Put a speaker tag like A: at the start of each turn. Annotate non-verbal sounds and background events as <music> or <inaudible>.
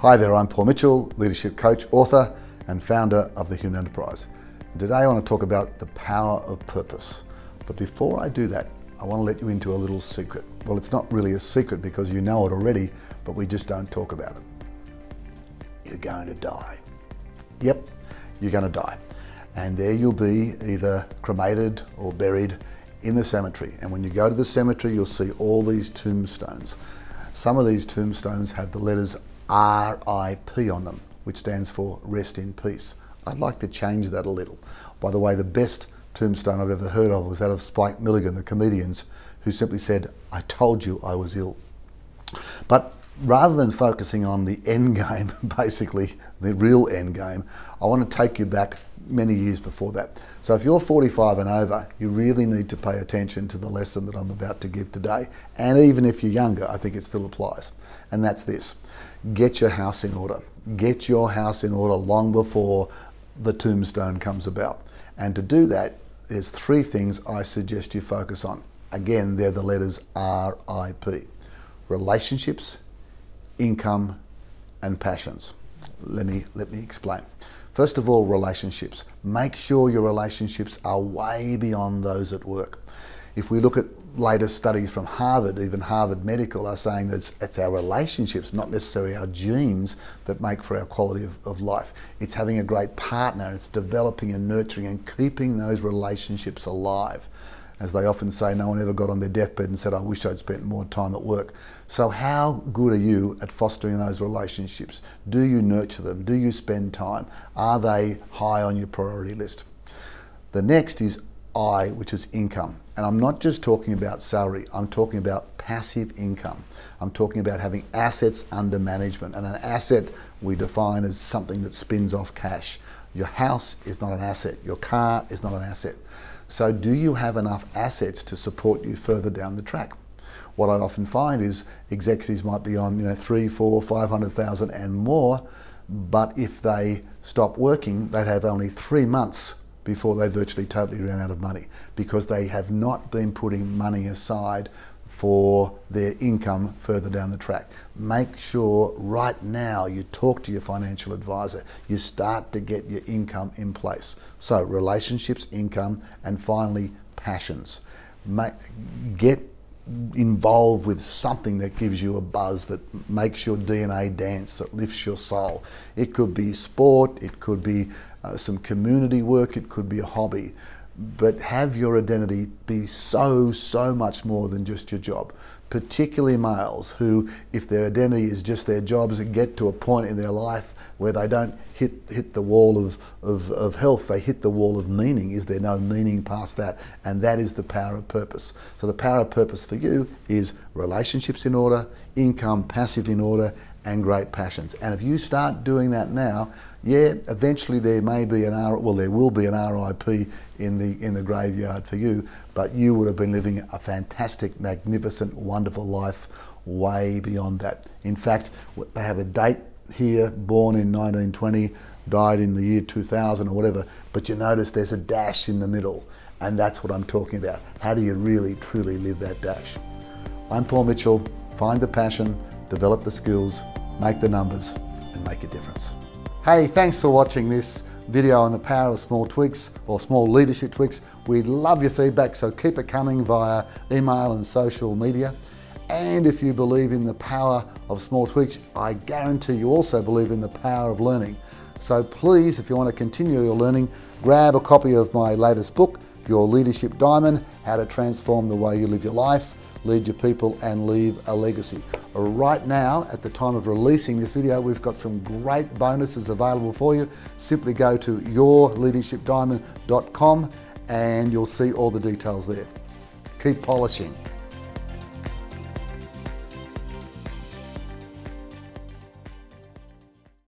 A: Hi there, I'm Paul Mitchell, leadership coach, author, and founder of The Human Enterprise. Today I want to talk about the power of purpose. But before I do that, I want to let you into a little secret. Well, it's not really a secret because you know it already, but we just don't talk about it. You're going to die. Yep, you're going to die. And there you'll be either cremated or buried in the cemetery. And when you go to the cemetery, you'll see all these tombstones. Some of these tombstones have the letters RIP on them, which stands for rest in peace. I'd like to change that a little. By the way, the best tombstone I've ever heard of was that of Spike Milligan, the comedians, who simply said, I told you I was ill. But rather than focusing on the end <laughs> game, basically the real end game, I want to take you back many years before that. So if you're 45 and over, you really need to pay attention to the lesson that I'm about to give today. And even if you're younger, I think it still applies. And that's this get your house in order. Get your house in order long before the tombstone comes about. And to do that, there's three things I suggest you focus on. Again, they're the letters RIP relationships, income, and passions. Let me, let me explain. First of all, relationships. Make sure your relationships are way beyond those at work. If we look at latest studies from Harvard, even Harvard Medical, are saying that it's, it's our relationships, not necessarily our genes, that make for our quality of, of life. It's having a great partner, it's developing and nurturing and keeping those relationships alive. As they often say, no one ever got on their deathbed and said, I wish I'd spent more time at work. So, how good are you at fostering those relationships? Do you nurture them? Do you spend time? Are they high on your priority list? The next is I, which is income. And I'm not just talking about salary, I'm talking about passive income. I'm talking about having assets under management. And an asset we define as something that spins off cash. Your house is not an asset, your car is not an asset. So, do you have enough assets to support you further down the track? What I often find is executives might be on, you know, three, four, five hundred thousand and more, but if they stop working, they'd have only three months before they virtually totally ran out of money because they have not been putting money aside for their income further down the track. Make sure right now you talk to your financial advisor. You start to get your income in place. So, relationships, income, and finally, passions. Make, get involved with something that gives you a buzz, that makes your DNA dance, that lifts your soul. It could be sport, it could be uh, some community work, it could be a hobby. But have your identity be so, so much more than just your job. Particularly males who, if their identity is just their jobs, get to a point in their life where they don't hit, hit the wall of, of, of health, they hit the wall of meaning. Is there no meaning past that? And that is the power of purpose. So the power of purpose for you is relationships in order, income passive in order, and great passions. And if you start doing that now, yeah, eventually there may be an R, well, there will be an RIP in the in the graveyard for you, but you would have been living a fantastic, magnificent, wonderful life way beyond that. In fact, they have a date here, born in 1920, died in the year 2000 or whatever, but you notice there's a dash in the middle, and that's what I'm talking about. How do you really, truly live that dash? I'm Paul Mitchell. Find the passion, develop the skills, make the numbers, and make a difference. Hey, thanks for watching this video on the power of small tweaks or small leadership tweaks. We'd love your feedback, so keep it coming via email and social media. And if you believe in the power of small tweaks, I guarantee you also believe in the power of learning. So please, if you want to continue your learning, grab a copy of my latest book, Your Leadership Diamond, How to Transform the Way You Live Your Life, Lead Your People and Leave a Legacy. Right now, at the time of releasing this video, we've got some great bonuses available for you. Simply go to yourleadershipdiamond.com and you'll see all the details there. Keep polishing.